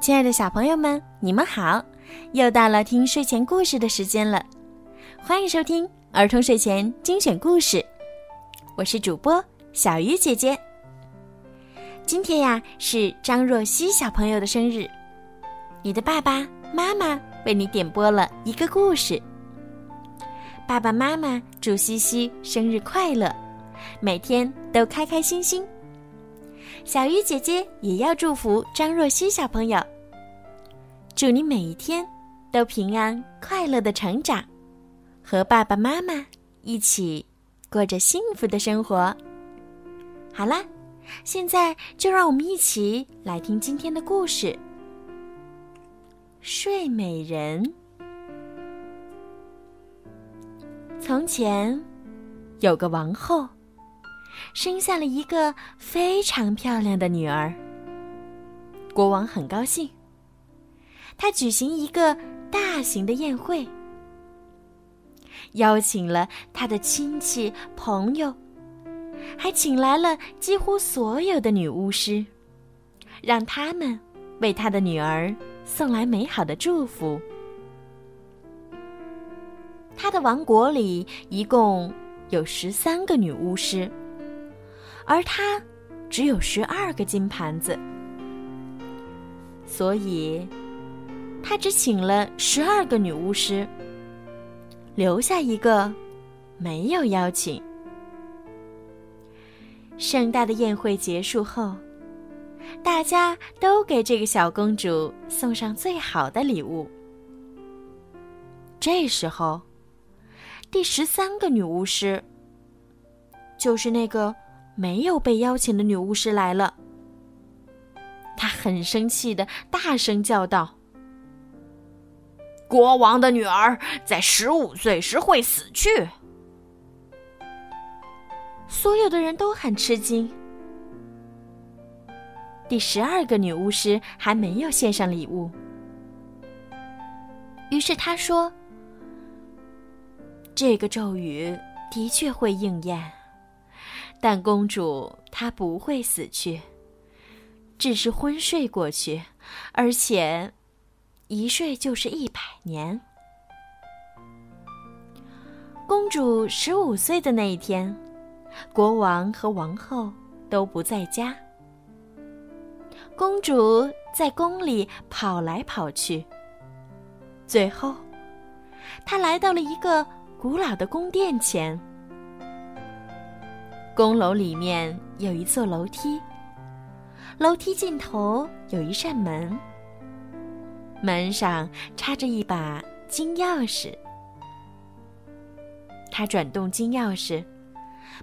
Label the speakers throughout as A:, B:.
A: 亲爱的小朋友们，你们好！又到了听睡前故事的时间了，欢迎收听儿童睡前精选故事。我是主播小鱼姐姐。今天呀是张若曦小朋友的生日，你的爸爸妈妈为你点播了一个故事。爸爸妈妈祝西西生日快乐，每天都开开心心。小鱼姐姐也要祝福张若曦小朋友，祝你每一天都平安快乐的成长，和爸爸妈妈一起过着幸福的生活。好啦，现在就让我们一起来听今天的故事《睡美人》。从前有个王后。生下了一个非常漂亮的女儿。国王很高兴，他举行一个大型的宴会，邀请了他的亲戚朋友，还请来了几乎所有的女巫师，让他们为他的女儿送来美好的祝福。他的王国里一共有十三个女巫师。而他只有十二个金盘子，所以他只请了十二个女巫师，留下一个没有邀请。盛大的宴会结束后，大家都给这个小公主送上最好的礼物。这时候，第十三个女巫师，就是那个。没有被邀请的女巫师来了，她很生气的大声叫道：“
B: 国王的女儿在十五岁时会死去。”
A: 所有的人都很吃惊。第十二个女巫师还没有献上礼物，于是他说：“这个咒语的确会应验。”但公主她不会死去，只是昏睡过去，而且一睡就是一百年。公主十五岁的那一天，国王和王后都不在家。公主在宫里跑来跑去，最后，她来到了一个古老的宫殿前。宫楼里面有一座楼梯，楼梯尽头有一扇门，门上插着一把金钥匙。他转动金钥匙，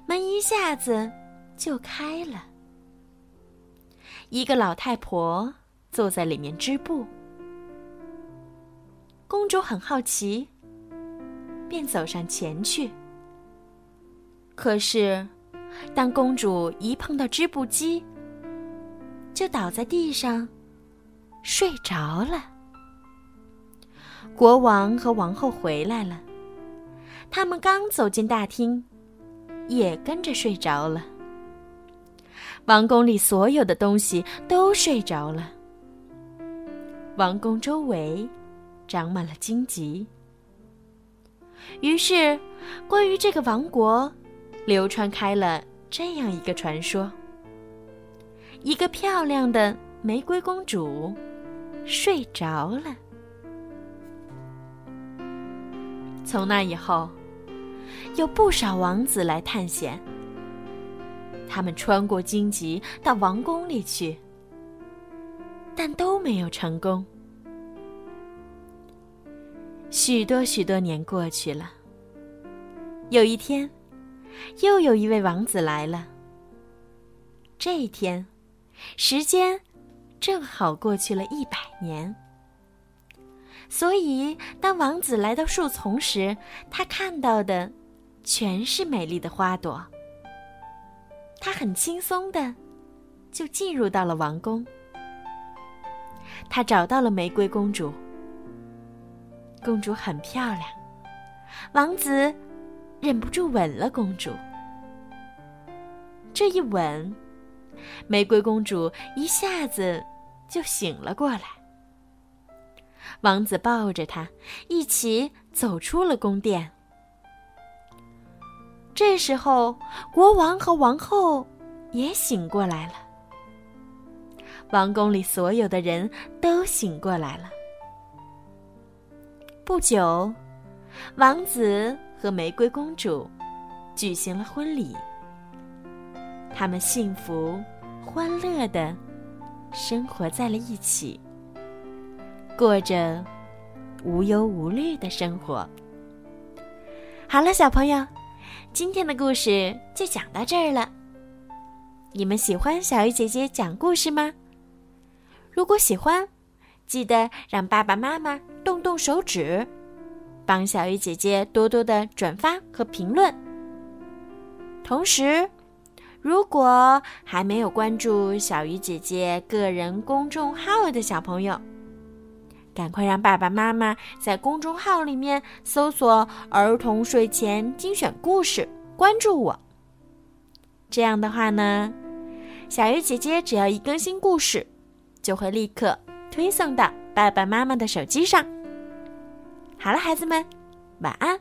A: 门一下子就开了。一个老太婆坐在里面织布。公主很好奇，便走上前去。可是。当公主一碰到织布机，就倒在地上，睡着了。国王和王后回来了，他们刚走进大厅，也跟着睡着了。王宫里所有的东西都睡着了。王宫周围长满了荆棘，于是关于这个王国。流传开了这样一个传说：一个漂亮的玫瑰公主睡着了。从那以后，有不少王子来探险。他们穿过荆棘到王宫里去，但都没有成功。许多许多年过去了，有一天。又有一位王子来了。这一天，时间正好过去了一百年。所以，当王子来到树丛时，他看到的全是美丽的花朵。他很轻松的就进入到了王宫。他找到了玫瑰公主。公主很漂亮，王子。忍不住吻了公主。这一吻，玫瑰公主一下子就醒了过来。王子抱着她一起走出了宫殿。这时候，国王和王后也醒过来了。王宫里所有的人都醒过来了。不久，王子和玫瑰公主举行了婚礼。他们幸福、欢乐的生活在了一起，过着无忧无虑的生活。好了，小朋友，今天的故事就讲到这儿了。你们喜欢小鱼姐姐讲故事吗？如果喜欢，记得让爸爸妈妈动动手指，帮小鱼姐姐多多的转发和评论，同时。如果还没有关注小鱼姐姐个人公众号的小朋友，赶快让爸爸妈妈在公众号里面搜索“儿童睡前精选故事”，关注我。这样的话呢，小鱼姐姐只要一更新故事，就会立刻推送到爸爸妈妈的手机上。好了，孩子们，晚安。